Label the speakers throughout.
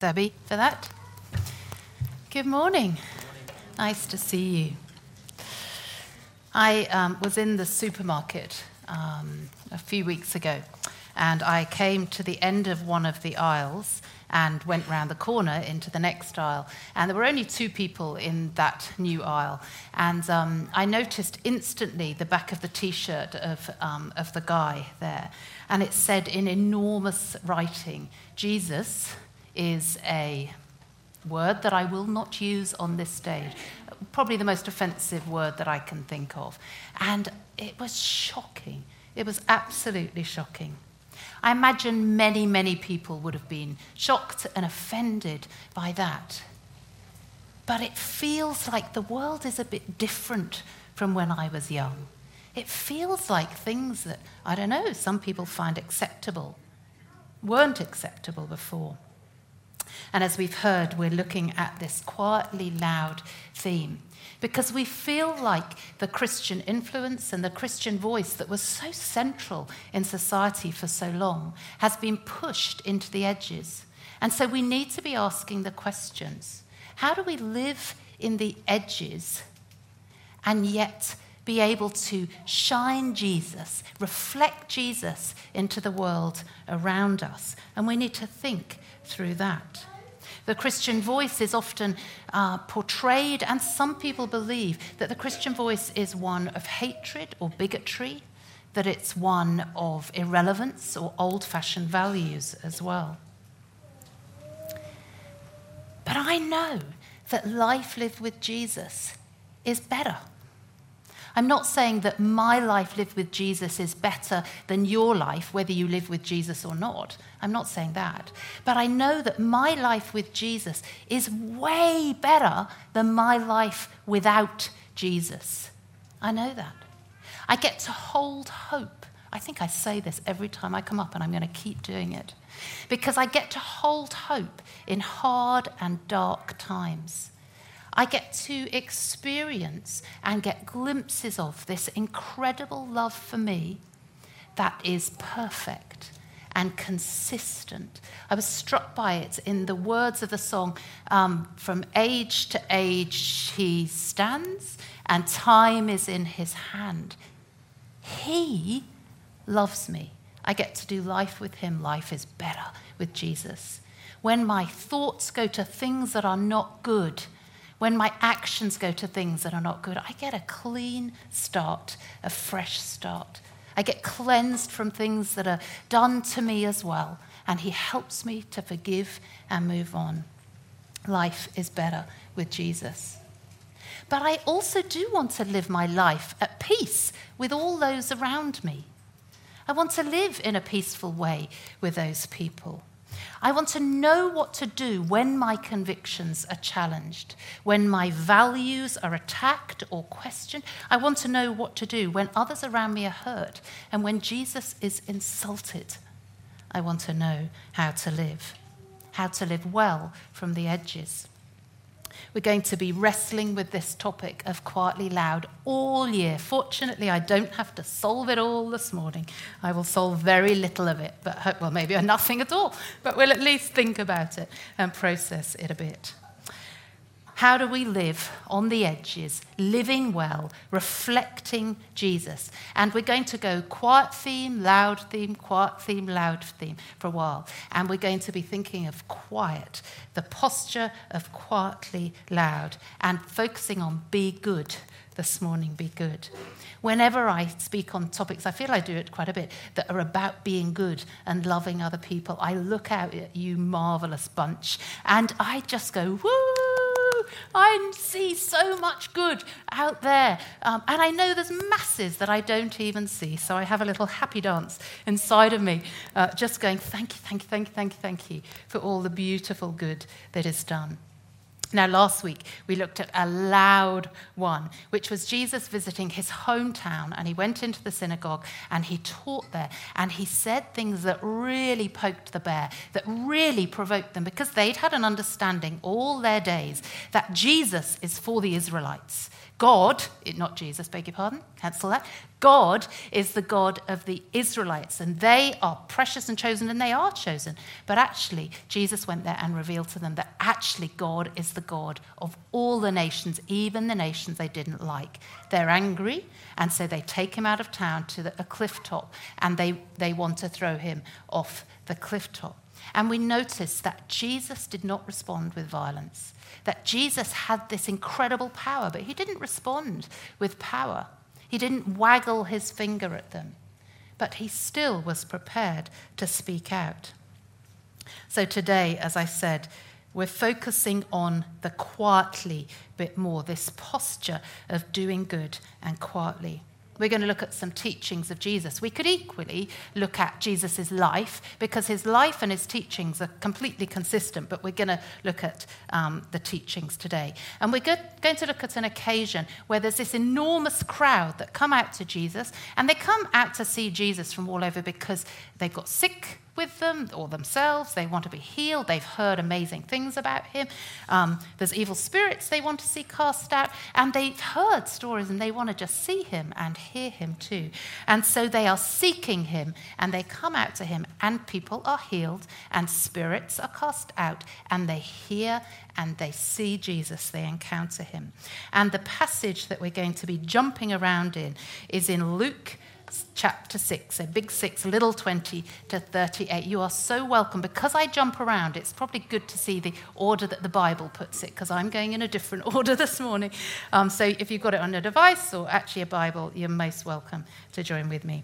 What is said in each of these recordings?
Speaker 1: Debbie, for that. Good morning. Nice to see you. I um, was in the supermarket um, a few weeks ago, and I came to the end of one of the aisles and went round the corner into the next aisle. And there were only two people in that new aisle. And um, I noticed instantly the back of the t shirt of, um, of the guy there. And it said in enormous writing, Jesus is a word that I will not use on this stage. Probably the most offensive word that I can think of. And it was shocking. It was absolutely shocking. I imagine many, many people would have been shocked and offended by that. But it feels like the world is a bit different from when I was young. It feels like things that, I don't know, some people find acceptable weren't acceptable before. And as we've heard, we're looking at this quietly loud theme because we feel like the Christian influence and the Christian voice that was so central in society for so long has been pushed into the edges. And so we need to be asking the questions how do we live in the edges and yet be able to shine Jesus, reflect Jesus into the world around us? And we need to think through that. The Christian voice is often uh, portrayed, and some people believe that the Christian voice is one of hatred or bigotry, that it's one of irrelevance or old fashioned values as well. But I know that life lived with Jesus is better. I'm not saying that my life lived with Jesus is better than your life, whether you live with Jesus or not. I'm not saying that. But I know that my life with Jesus is way better than my life without Jesus. I know that. I get to hold hope. I think I say this every time I come up, and I'm going to keep doing it. Because I get to hold hope in hard and dark times. I get to experience and get glimpses of this incredible love for me that is perfect and consistent. I was struck by it in the words of the song um, From age to age he stands, and time is in his hand. He loves me. I get to do life with him. Life is better with Jesus. When my thoughts go to things that are not good, when my actions go to things that are not good, I get a clean start, a fresh start. I get cleansed from things that are done to me as well, and He helps me to forgive and move on. Life is better with Jesus. But I also do want to live my life at peace with all those around me. I want to live in a peaceful way with those people. I want to know what to do when my convictions are challenged, when my values are attacked or questioned. I want to know what to do when others around me are hurt and when Jesus is insulted. I want to know how to live, how to live well from the edges. We're going to be wrestling with this topic of quietly loud all year. Fortunately, I don't have to solve it all this morning. I will solve very little of it, but well, maybe nothing at all. But we'll at least think about it and process it a bit. How do we live on the edges, living well, reflecting Jesus? And we're going to go quiet theme, loud theme, quiet theme, loud theme for a while. And we're going to be thinking of quiet, the posture of quietly loud, and focusing on be good this morning, be good. Whenever I speak on topics, I feel I do it quite a bit, that are about being good and loving other people, I look out at you marvelous bunch and I just go, woo! I see so much good out there. Um, and I know there's masses that I don't even see. So I have a little happy dance inside of me, uh, just going, thank you, thank you, thank you, thank you, thank you for all the beautiful good that is done. Now, last week we looked at a loud one, which was Jesus visiting his hometown, and he went into the synagogue and he taught there, and he said things that really poked the bear, that really provoked them, because they'd had an understanding all their days that Jesus is for the Israelites. God, not Jesus, beg your pardon, cancel that. God is the God of the Israelites, and they are precious and chosen, and they are chosen. But actually, Jesus went there and revealed to them that actually God is the God of all the nations, even the nations they didn't like. They're angry, and so they take him out of town to the, a cliff top, and they, they want to throw him off the cliff top. And we notice that Jesus did not respond with violence that Jesus had this incredible power, but he didn't respond with power. He didn't waggle his finger at them, but he still was prepared to speak out. So today, as I said, we're focusing on the quietly bit more, this posture of doing good and quietly. We're going to look at some teachings of Jesus. We could equally look at Jesus' life because his life and his teachings are completely consistent, but we're going to look at um, the teachings today. And we're going to look at an occasion where there's this enormous crowd that come out to Jesus, and they come out to see Jesus from all over because they've got sick with them or themselves. They want to be healed. They've heard amazing things about him. Um, there's evil spirits they want to see cast out. And they've heard stories and they want to just see him and hear him too. And so they are seeking him and they come out to him, and people are healed and spirits are cast out. And they hear and they see Jesus, they encounter him. And the passage that we're going to be jumping around in is in Luke chapter 6, so big 6, little 20 to 38. You are so welcome. Because I jump around, it's probably good to see the order that the Bible puts it, because I'm going in a different order this morning. Um, so if you've got it on a device or actually a Bible, you're most welcome to join with me.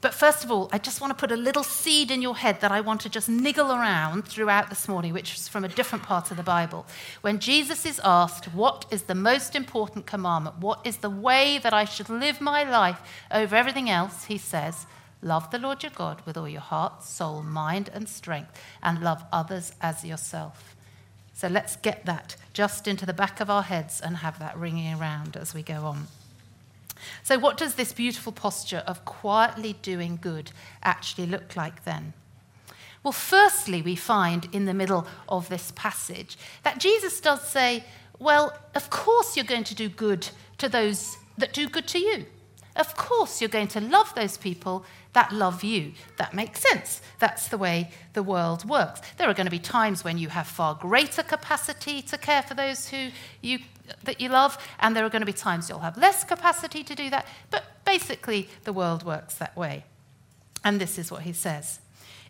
Speaker 1: But first of all, I just want to put a little seed in your head that I want to just niggle around throughout this morning, which is from a different part of the Bible. When Jesus is asked, What is the most important commandment? What is the way that I should live my life over everything else? He says, Love the Lord your God with all your heart, soul, mind, and strength, and love others as yourself. So let's get that just into the back of our heads and have that ringing around as we go on. So, what does this beautiful posture of quietly doing good actually look like then? Well, firstly, we find in the middle of this passage that Jesus does say, Well, of course you're going to do good to those that do good to you. Of course you're going to love those people that love you. That makes sense. That's the way the world works. There are going to be times when you have far greater capacity to care for those who you that you love, and there are going to be times you'll have less capacity to do that. But basically, the world works that way. And this is what he says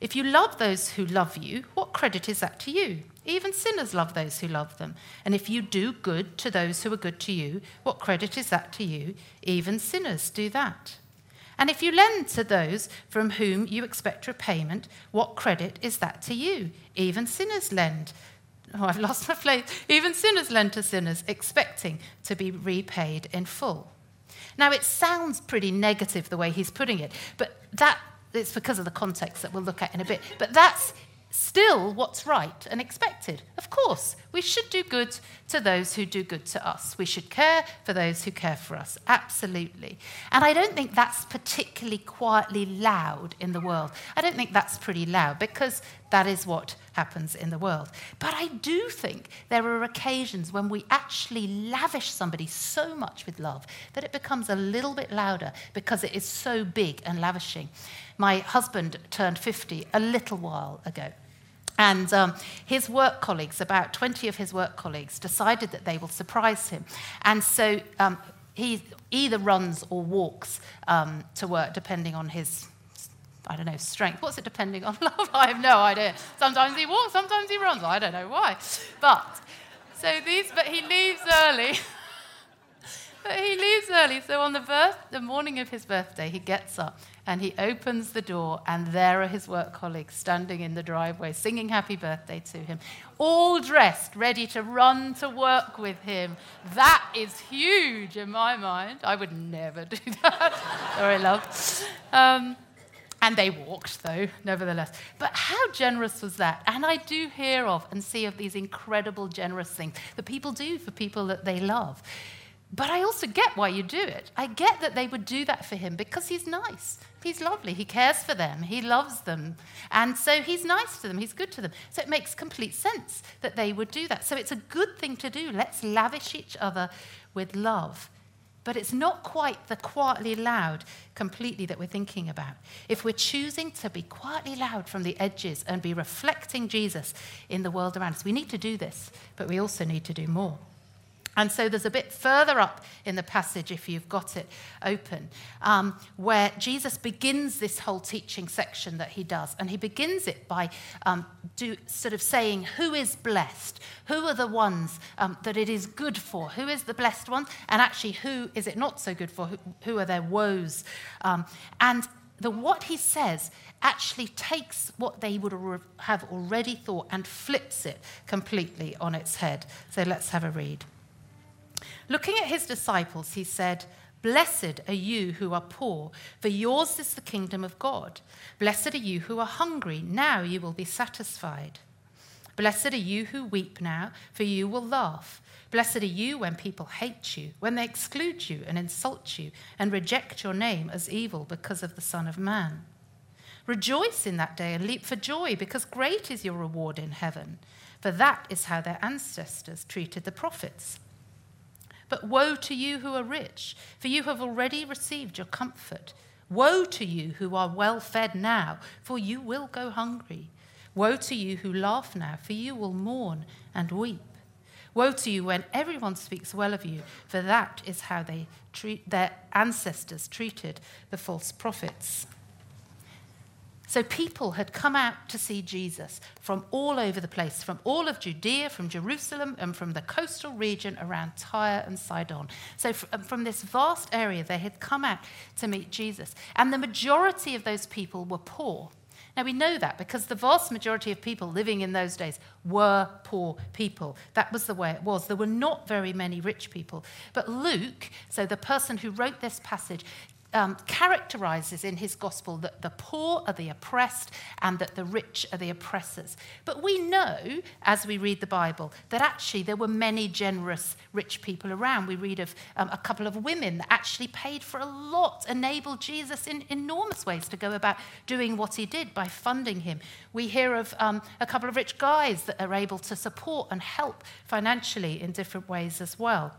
Speaker 1: If you love those who love you, what credit is that to you? Even sinners love those who love them. And if you do good to those who are good to you, what credit is that to you? Even sinners do that. And if you lend to those from whom you expect repayment, what credit is that to you? Even sinners lend oh, I've lost my place. Even sinners lend to sinners, expecting to be repaid in full. Now, it sounds pretty negative the way he's putting it, but that it's because of the context that we'll look at in a bit. But that's still what's right and expected. Of course, we should do good to those who do good to us. We should care for those who care for us. Absolutely. And I don't think that's particularly quietly loud in the world. I don't think that's pretty loud because that is what happens in the world. But I do think there are occasions when we actually lavish somebody so much with love that it becomes a little bit louder because it is so big and lavishing. My husband turned 50 a little while ago. And um, his work colleagues, about 20 of his work colleagues, decided that they will surprise him. And so um, he either runs or walks um, to work, depending on his, I don't know, strength. What's it depending on? Love? I have no idea. Sometimes he walks, sometimes he runs. I don't know why. But, so these, but he leaves early. but he leaves early. So on the, birth, the morning of his birthday, he gets up and he opens the door, and there are his work colleagues standing in the driveway singing happy birthday to him, all dressed, ready to run to work with him. That is huge in my mind. I would never do that. Sorry, love. Um, and they walked, though, nevertheless. But how generous was that? And I do hear of and see of these incredible, generous things that people do for people that they love. But I also get why you do it. I get that they would do that for him because he's nice He's lovely. He cares for them. He loves them. And so he's nice to them. He's good to them. So it makes complete sense that they would do that. So it's a good thing to do. Let's lavish each other with love. But it's not quite the quietly loud completely that we're thinking about. If we're choosing to be quietly loud from the edges and be reflecting Jesus in the world around us, we need to do this, but we also need to do more. And so there's a bit further up in the passage, if you've got it open, um, where Jesus begins this whole teaching section that he does. And he begins it by um, do, sort of saying, Who is blessed? Who are the ones um, that it is good for? Who is the blessed one? And actually, who is it not so good for? Who, who are their woes? Um, and the, what he says actually takes what they would have already thought and flips it completely on its head. So let's have a read. Looking at his disciples, he said, Blessed are you who are poor, for yours is the kingdom of God. Blessed are you who are hungry, now you will be satisfied. Blessed are you who weep now, for you will laugh. Blessed are you when people hate you, when they exclude you and insult you, and reject your name as evil because of the Son of Man. Rejoice in that day and leap for joy, because great is your reward in heaven. For that is how their ancestors treated the prophets. But woe to you who are rich, for you have already received your comfort. Woe to you who are well fed now, for you will go hungry. Woe to you who laugh now, for you will mourn and weep. Woe to you when everyone speaks well of you, for that is how they treat, their ancestors treated the false prophets. So people had come out to see Jesus from all over the place, from all of Judea, from Jerusalem, and from the coastal region around Tyre and Sidon. So um, from this vast area, they had come out to meet Jesus. And the majority of those people were poor. Now, we know that because the vast majority of people living in those days were poor people. That was the way it was. There were not very many rich people. But Luke, so the person who wrote this passage, um, characterizes in his gospel that the poor are the oppressed and that the rich are the oppressors. But we know, as we read the Bible, that actually there were many generous rich people around. We read of um, a couple of women that actually paid for a lot, enabled Jesus in enormous ways to go about doing what he did by funding him. We hear of um, a couple of rich guys that are able to support and help financially in different ways as well.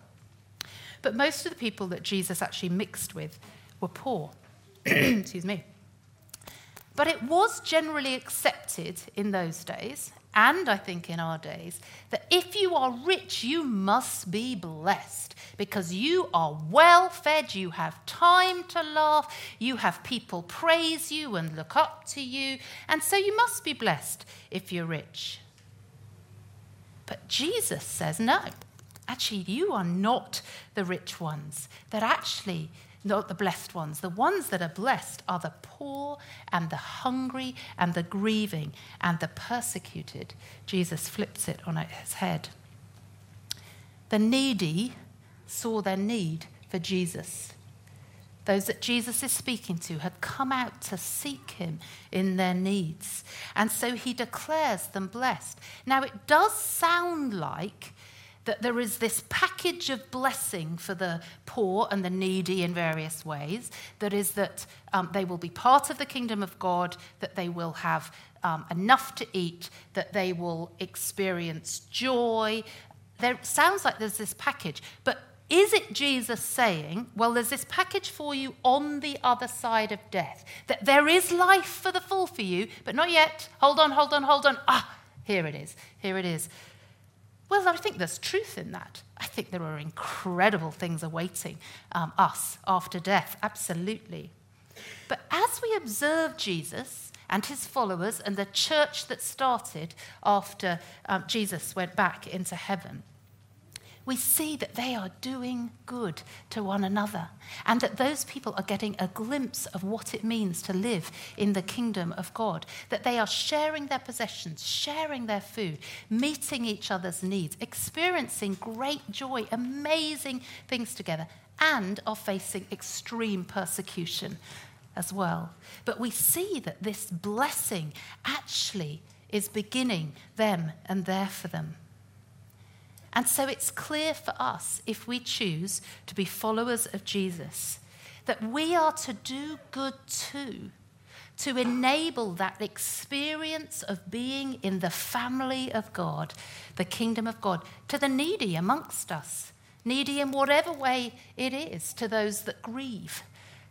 Speaker 1: But most of the people that Jesus actually mixed with were poor. Excuse me. But it was generally accepted in those days, and I think in our days, that if you are rich, you must be blessed because you are well fed, you have time to laugh, you have people praise you and look up to you, and so you must be blessed if you're rich. But Jesus says, no, actually, you are not the rich ones, that actually, not the blessed ones. The ones that are blessed are the poor and the hungry and the grieving and the persecuted. Jesus flips it on his head. The needy saw their need for Jesus. Those that Jesus is speaking to had come out to seek him in their needs. And so he declares them blessed. Now, it does sound like that there is this package of blessing for the poor and the needy in various ways. That is, that um, they will be part of the kingdom of God, that they will have um, enough to eat, that they will experience joy. There sounds like there's this package, but is it Jesus saying, well, there's this package for you on the other side of death? That there is life for the full for you, but not yet. Hold on, hold on, hold on. Ah, here it is. Here it is. Well, I think there's truth in that. I think there are incredible things awaiting um, us after death, absolutely. But as we observe Jesus and his followers and the church that started after um, Jesus went back into heaven, we see that they are doing good to one another and that those people are getting a glimpse of what it means to live in the kingdom of God, that they are sharing their possessions, sharing their food, meeting each other's needs, experiencing great joy, amazing things together, and are facing extreme persecution as well. But we see that this blessing actually is beginning them and there for them. And so it's clear for us, if we choose to be followers of Jesus, that we are to do good too, to enable that experience of being in the family of God, the kingdom of God, to the needy amongst us, needy in whatever way it is, to those that grieve,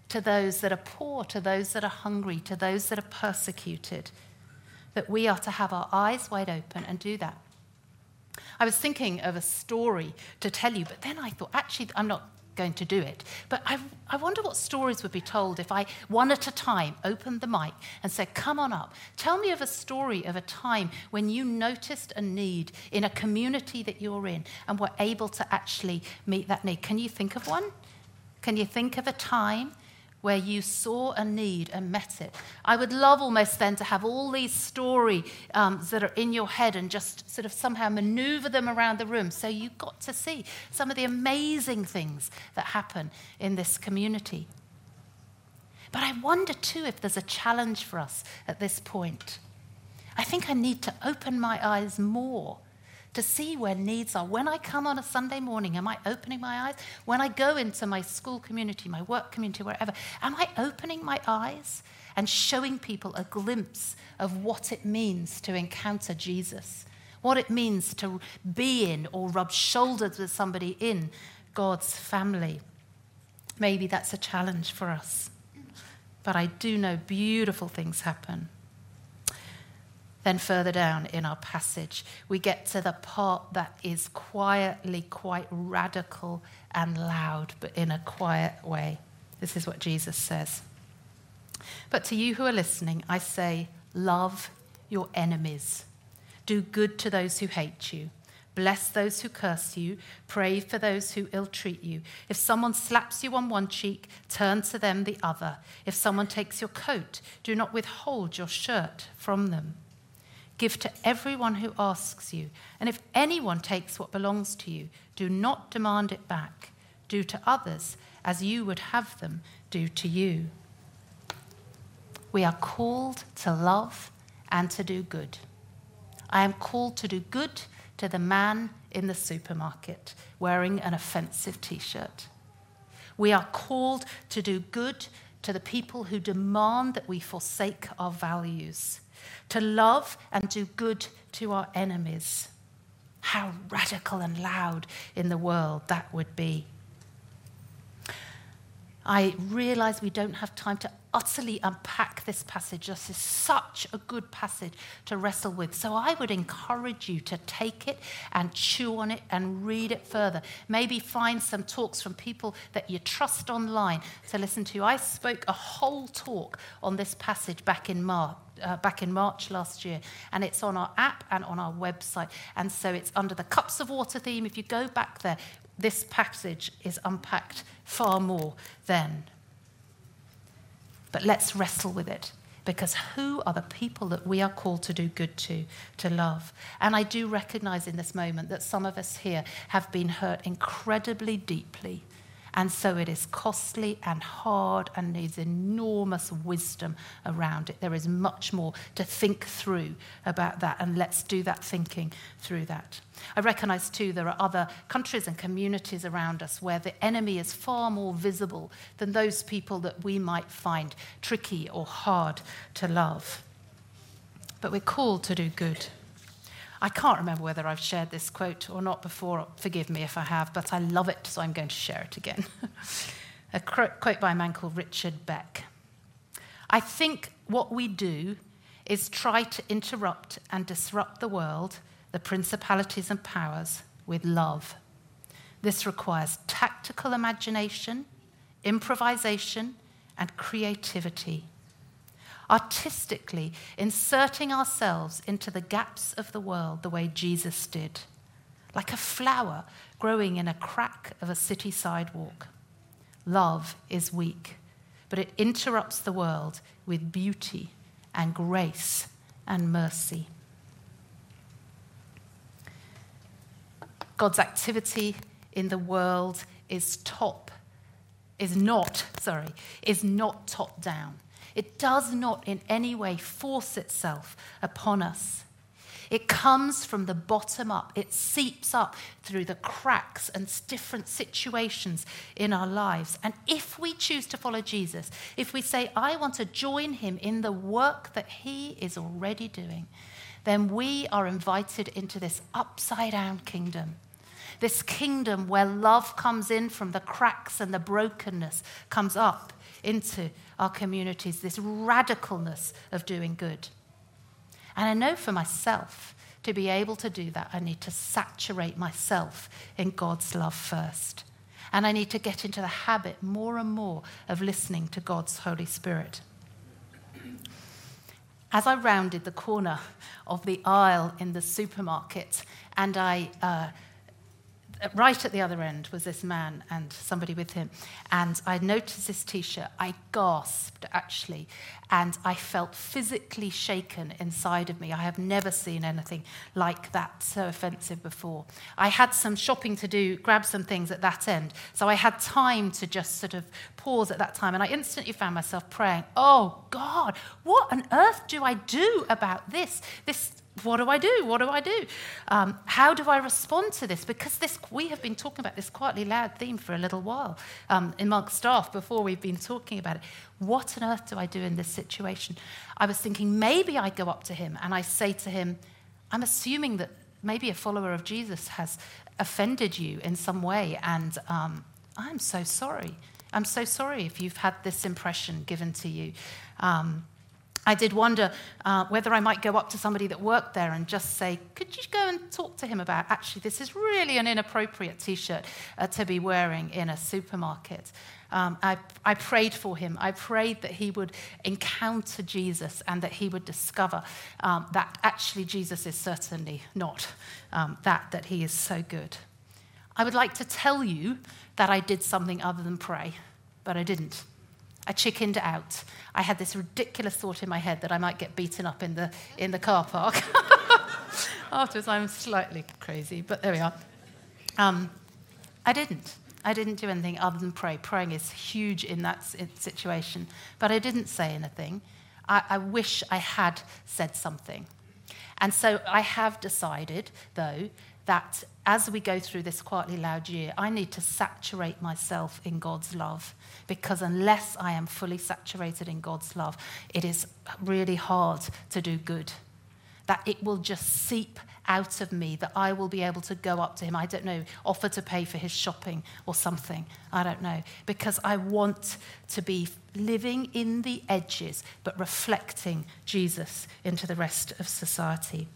Speaker 1: to those that are poor, to those that are hungry, to those that are persecuted, that we are to have our eyes wide open and do that. I was thinking of a story to tell you, but then I thought, actually, I'm not going to do it. But I, I wonder what stories would be told if I, one at a time, opened the mic and said, Come on up. Tell me of a story of a time when you noticed a need in a community that you're in and were able to actually meet that need. Can you think of one? Can you think of a time where you saw a need and met it. I would love almost then to have all these stories um, that are in your head and just sort of somehow maneuver them around the room so you got to see some of the amazing things that happen in this community. But I wonder too if there's a challenge for us at this point. I think I need to open my eyes more to see where needs are. When I come on a Sunday morning, am I opening my eyes? When I go into my school community, my work community, wherever, am I opening my eyes and showing people a glimpse of what it means to encounter Jesus? What it means to be in or rub shoulders with somebody in God's family. Maybe that's a challenge for us. But I do know beautiful things happen. Then, further down in our passage, we get to the part that is quietly quite radical and loud, but in a quiet way. This is what Jesus says. But to you who are listening, I say, love your enemies. Do good to those who hate you. Bless those who curse you. Pray for those who ill treat you. If someone slaps you on one cheek, turn to them the other. If someone takes your coat, do not withhold your shirt from them. Give to everyone who asks you. And if anyone takes what belongs to you, do not demand it back. Do to others as you would have them do to you. We are called to love and to do good. I am called to do good to the man in the supermarket wearing an offensive t shirt. We are called to do good to the people who demand that we forsake our values to love and do good to our enemies. How radical and loud in the world that would be. I realize we don't have time to utterly unpack this passage. This is such a good passage to wrestle with. So I would encourage you to take it and chew on it and read it further. Maybe find some talks from people that you trust online to listen to. I spoke a whole talk on this passage back in March. Uh, back in March last year, and it's on our app and on our website. And so it's under the Cups of Water theme. If you go back there, this passage is unpacked far more then. But let's wrestle with it because who are the people that we are called to do good to, to love? And I do recognize in this moment that some of us here have been hurt incredibly deeply and so it is costly and hard and needs enormous wisdom around it. There is much more to think through about that, and let's do that thinking through that. I recognize too there are other countries and communities around us where the enemy is far more visible than those people that we might find tricky or hard to love. But we're called to do good. I can't remember whether I've shared this quote or not before. Forgive me if I have, but I love it, so I'm going to share it again. a quote by a man called Richard Beck. I think what we do is try to interrupt and disrupt the world, the principalities and powers, with love. This requires tactical imagination, improvisation, and creativity artistically inserting ourselves into the gaps of the world the way Jesus did, like a flower growing in a crack of a city sidewalk. Love is weak, but it interrupts the world with beauty and grace and mercy. God's activity in the world is top, is not, sorry, is not top down. It does not in any way force itself upon us. It comes from the bottom up, it seeps up through the cracks and different situations in our lives. And if we choose to follow Jesus, if we say, I want to join him in the work that he is already doing, then we are invited into this upside down kingdom. This kingdom where love comes in from the cracks and the brokenness comes up into our communities, this radicalness of doing good. And I know for myself, to be able to do that, I need to saturate myself in God's love first. And I need to get into the habit more and more of listening to God's Holy Spirit. As I rounded the corner of the aisle in the supermarket and I uh, right at the other end was this man and somebody with him. And I noticed this t shirt. I gasped, actually. And I felt physically shaken inside of me. I have never seen anything like that so offensive before. I had some shopping to do, grab some things at that end. So I had time to just sort of pause at that time. And I instantly found myself praying, Oh, God, what on earth do I do about this? This what do I do? What do I do? Um, how do I respond to this? Because this, we have been talking about this quietly loud theme for a little while um, amongst staff before we've been talking about it. What on earth do I do in this situation? I was thinking maybe I go up to him and I say to him, I'm assuming that maybe a follower of Jesus has offended you in some way, and um, I'm so sorry. I'm so sorry if you've had this impression given to you. Um, I did wonder uh, whether I might go up to somebody that worked there and just say, Could you go and talk to him about actually, this is really an inappropriate t shirt uh, to be wearing in a supermarket? Um, I, I, prayed for him. I prayed that he would encounter Jesus and that he would discover um, that actually Jesus is certainly not um, that, that he is so good. I would like to tell you that I did something other than pray, but I didn't. I chickened out. I had this ridiculous thought in my head that I might get beaten up in the, in the car park. Afterwards, I'm slightly crazy, but there we are. Um, I didn't. I didn't do anything other than pray. Praying is huge in that situation. But I didn't say anything. I, I wish I had said something. And so I have decided, though, that as we go through this quietly loud year, I need to saturate myself in God's love because unless I am fully saturated in God's love, it is really hard to do good. That it will just seep out of me, that I will be able to go up to him. I don't know, offer to pay for his shopping or something. I don't know. Because I want to be living in the edges, but reflecting Jesus into the rest of society.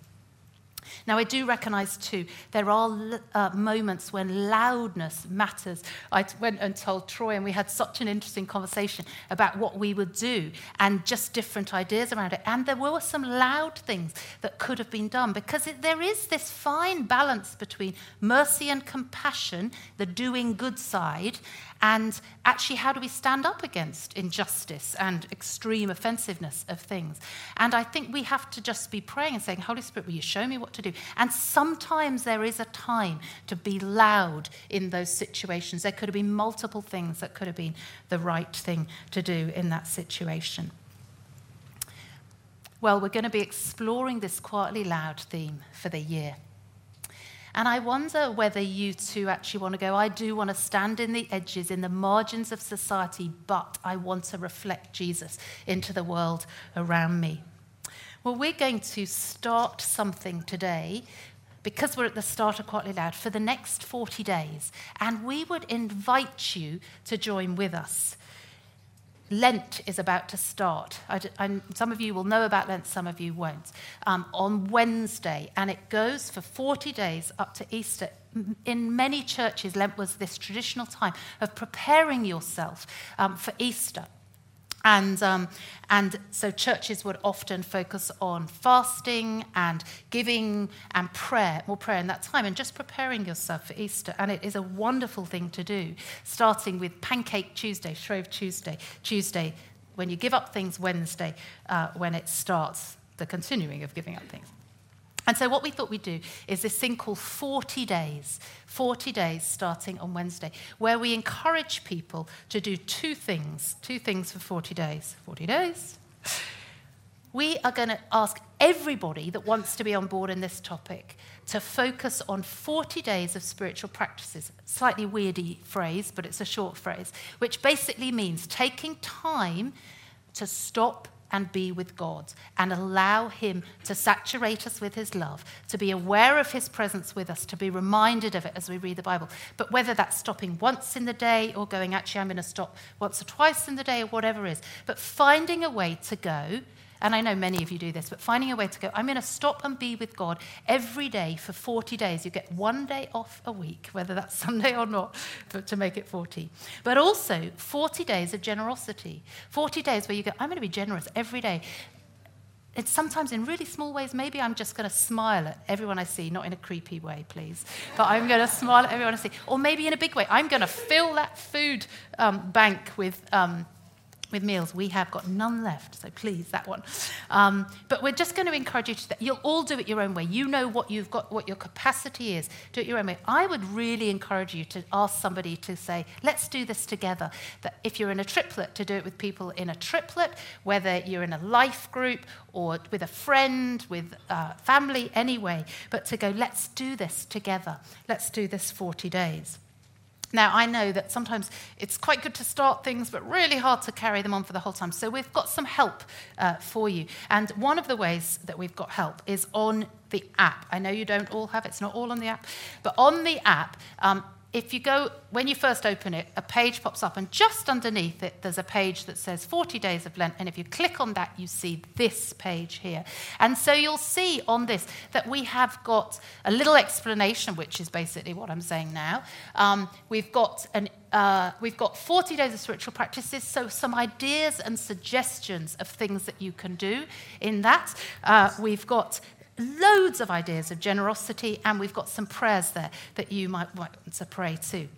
Speaker 1: Now, I do recognize too, there are uh, moments when loudness matters. I went and told Troy, and we had such an interesting conversation about what we would do and just different ideas around it. And there were some loud things that could have been done because it, there is this fine balance between mercy and compassion, the doing good side, and actually, how do we stand up against injustice and extreme offensiveness of things? And I think we have to just be praying and saying, Holy Spirit, will you show me what to do? And sometimes there is a time to be loud in those situations. There could have been multiple things that could have been the right thing to do in that situation. Well, we're going to be exploring this quietly loud theme for the year. And I wonder whether you two actually want to go, I do want to stand in the edges, in the margins of society, but I want to reflect Jesus into the world around me. Well, we're going to start something today because we're at the start of Quietly Loud for the next 40 days. And we would invite you to join with us. Lent is about to start. I, I, some of you will know about Lent, some of you won't. Um, on Wednesday, and it goes for 40 days up to Easter. In many churches, Lent was this traditional time of preparing yourself um, for Easter. And, um, and so churches would often focus on fasting and giving and prayer, more prayer in that time, and just preparing yourself for Easter. And it is a wonderful thing to do, starting with Pancake Tuesday, Shrove Tuesday, Tuesday, when you give up things Wednesday, uh, when it starts the continuing of giving up things. And so, what we thought we'd do is this thing called 40 days, 40 days starting on Wednesday, where we encourage people to do two things, two things for 40 days. 40 days. we are going to ask everybody that wants to be on board in this topic to focus on 40 days of spiritual practices. Slightly weirdy phrase, but it's a short phrase, which basically means taking time to stop and be with God and allow Him to saturate us with His love, to be aware of His presence with us, to be reminded of it as we read the Bible. But whether that's stopping once in the day or going, actually, I'm going to stop once or twice in the day or whatever it is, but finding a way to go and I know many of you do this, but finding a way to go, I'm going to stop and be with God every day for 40 days. You get one day off a week, whether that's Sunday or not, to make it 40. But also 40 days of generosity. 40 days where you go, I'm going to be generous every day. It's sometimes in really small ways. Maybe I'm just going to smile at everyone I see, not in a creepy way, please, but I'm going to smile at everyone I see. Or maybe in a big way. I'm going to fill that food um, bank with um, with meals. We have got none left, so please, that one. Um, but we're just going to encourage you to. You'll all do it your own way. You know what you've got, what your capacity is. Do it your own way. I would really encourage you to ask somebody to say, let's do this together. That if you're in a triplet, to do it with people in a triplet, whether you're in a life group or with a friend, with uh, family, anyway, but to go, let's do this together. Let's do this 40 days. Now, I know that sometimes it's quite good to start things, but really hard to carry them on for the whole time. So, we've got some help uh, for you. And one of the ways that we've got help is on the app. I know you don't all have it, it's not all on the app, but on the app, um, if you go, when you first open it, a page pops up, and just underneath it, there's a page that says 40 Days of Lent. And if you click on that, you see this page here. And so you'll see on this that we have got a little explanation, which is basically what I'm saying now. Um, we've got an uh, we've got 40 days of spiritual practices, so some ideas and suggestions of things that you can do in that. Uh, we've got loads of ideas of generosity, and we've got some prayers there that you might want to pray too.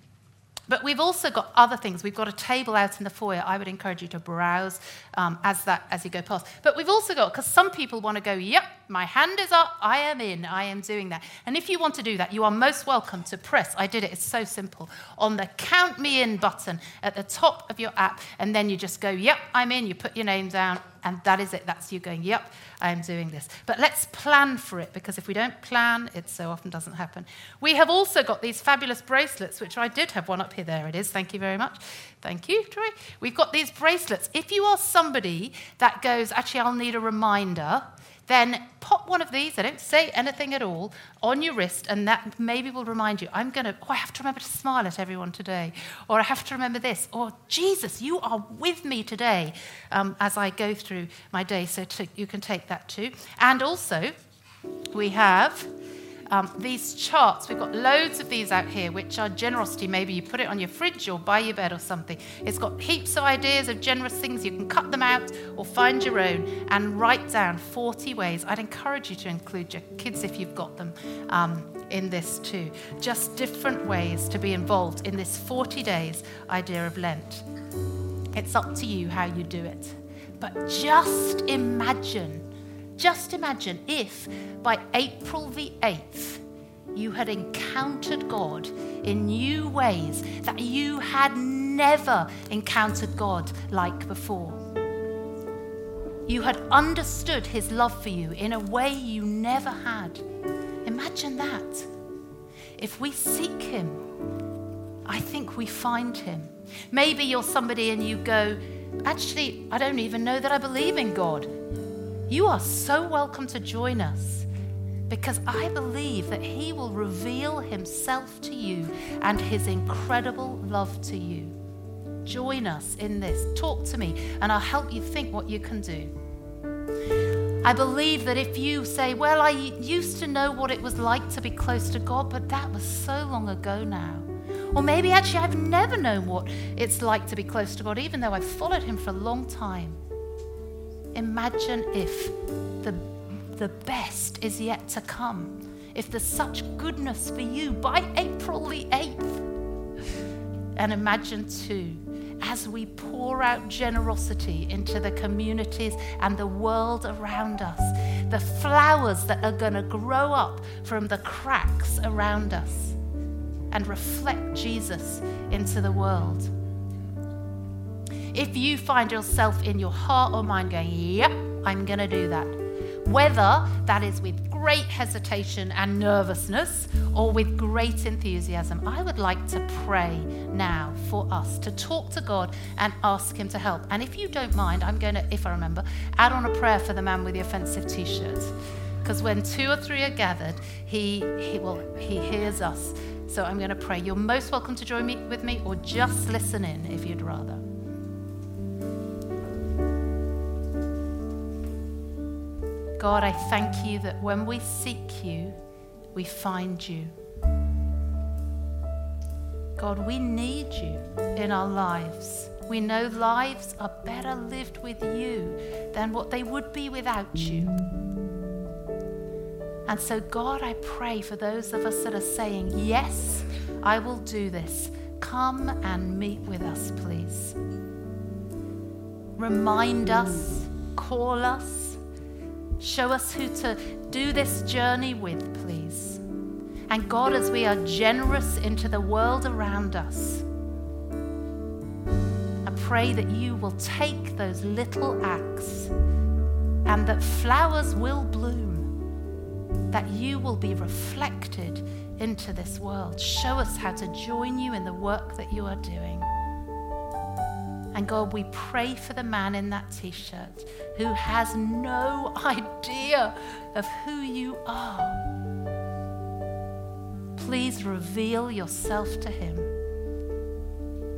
Speaker 1: But we've also got other things. We've got a table out in the foyer. I would encourage you to browse um, as that as you go past. But we've also got because some people want to go, "Yep, my hand is up. I am in. I am doing that." And if you want to do that, you are most welcome to press. I did it. It's so simple on the "Count Me In" button at the top of your app, and then you just go, "Yep, I'm in." You put your name down, and that is it. That's you going, "Yep, I am doing this. But let's plan for it because if we don't plan, it so often doesn't happen. We have also got these fabulous bracelets, which I did have one up here. There it is. Thank you very much. Thank you, Troy. We've got these bracelets. If you are somebody that goes, actually, I'll need a reminder then pop one of these, I don't say anything at all, on your wrist, and that maybe will remind you, I'm going to, oh, I have to remember to smile at everyone today, or I have to remember this, or Jesus, you are with me today um, as I go through my day, so to, you can take that too. And also, we have um, these charts, we've got loads of these out here, which are generosity. Maybe you put it on your fridge or by your bed or something. It's got heaps of ideas of generous things. You can cut them out or find your own and write down 40 ways. I'd encourage you to include your kids if you've got them um, in this too. Just different ways to be involved in this 40 days idea of Lent. It's up to you how you do it. But just imagine just imagine if by April the 8th, you had encountered God in new ways that you had never encountered God like before. You had understood his love for you in a way you never had. Imagine that. If we seek him, I think we find him. Maybe you're somebody and you go, Actually, I don't even know that I believe in God you are so welcome to join us because I believe that He will reveal Himself to you and His incredible love to you. Join us in this. Talk to me, and I'll help you think what you can do. I believe that if you say, Well, I used to know what it was like to be close to God, but that was so long ago now. Or maybe actually I've never known what it's like to be close to God, even though I've followed Him for a long time. Imagine if the, the best is yet to come, if there's such goodness for you by April the 8th. And imagine too, as we pour out generosity into the communities and the world around us, the flowers that are going to grow up from the cracks around us and reflect Jesus into the world if you find yourself in your heart or mind going, Yep, I'm going to do that. Whether that is with great hesitation and nervousness or with great enthusiasm, I would like to pray now for us to talk to God and ask Him to help. And if you don't mind, I'm going to, if I remember, add on a prayer for the man with the offensive t shirt. Because when two or three are gathered, he, he, will, he hears us. So I'm going to pray. You're most welcome to join me with me or just listen in if you'd rather. God, I thank you that when we seek you, we find you. God, we need you in our lives. We know lives are better lived with you than what they would be without you. And so, God, I pray for those of us that are saying, Yes, I will do this. Come and meet with us, please. Remind us, call us, show us who to do this journey with, please. And God, as we are generous into the world around us, I pray that you will take those little acts and that flowers will bloom that you will be reflected into this world. Show us how to join you in the work that you are doing. And God, we pray for the man in that t shirt who has no idea of who you are. Please reveal yourself to him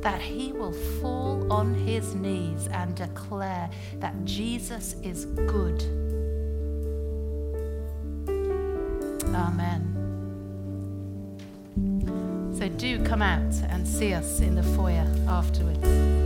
Speaker 1: that he will fall on his knees and declare that Jesus is good Amen. So do come out and see us in the foyer afterwards.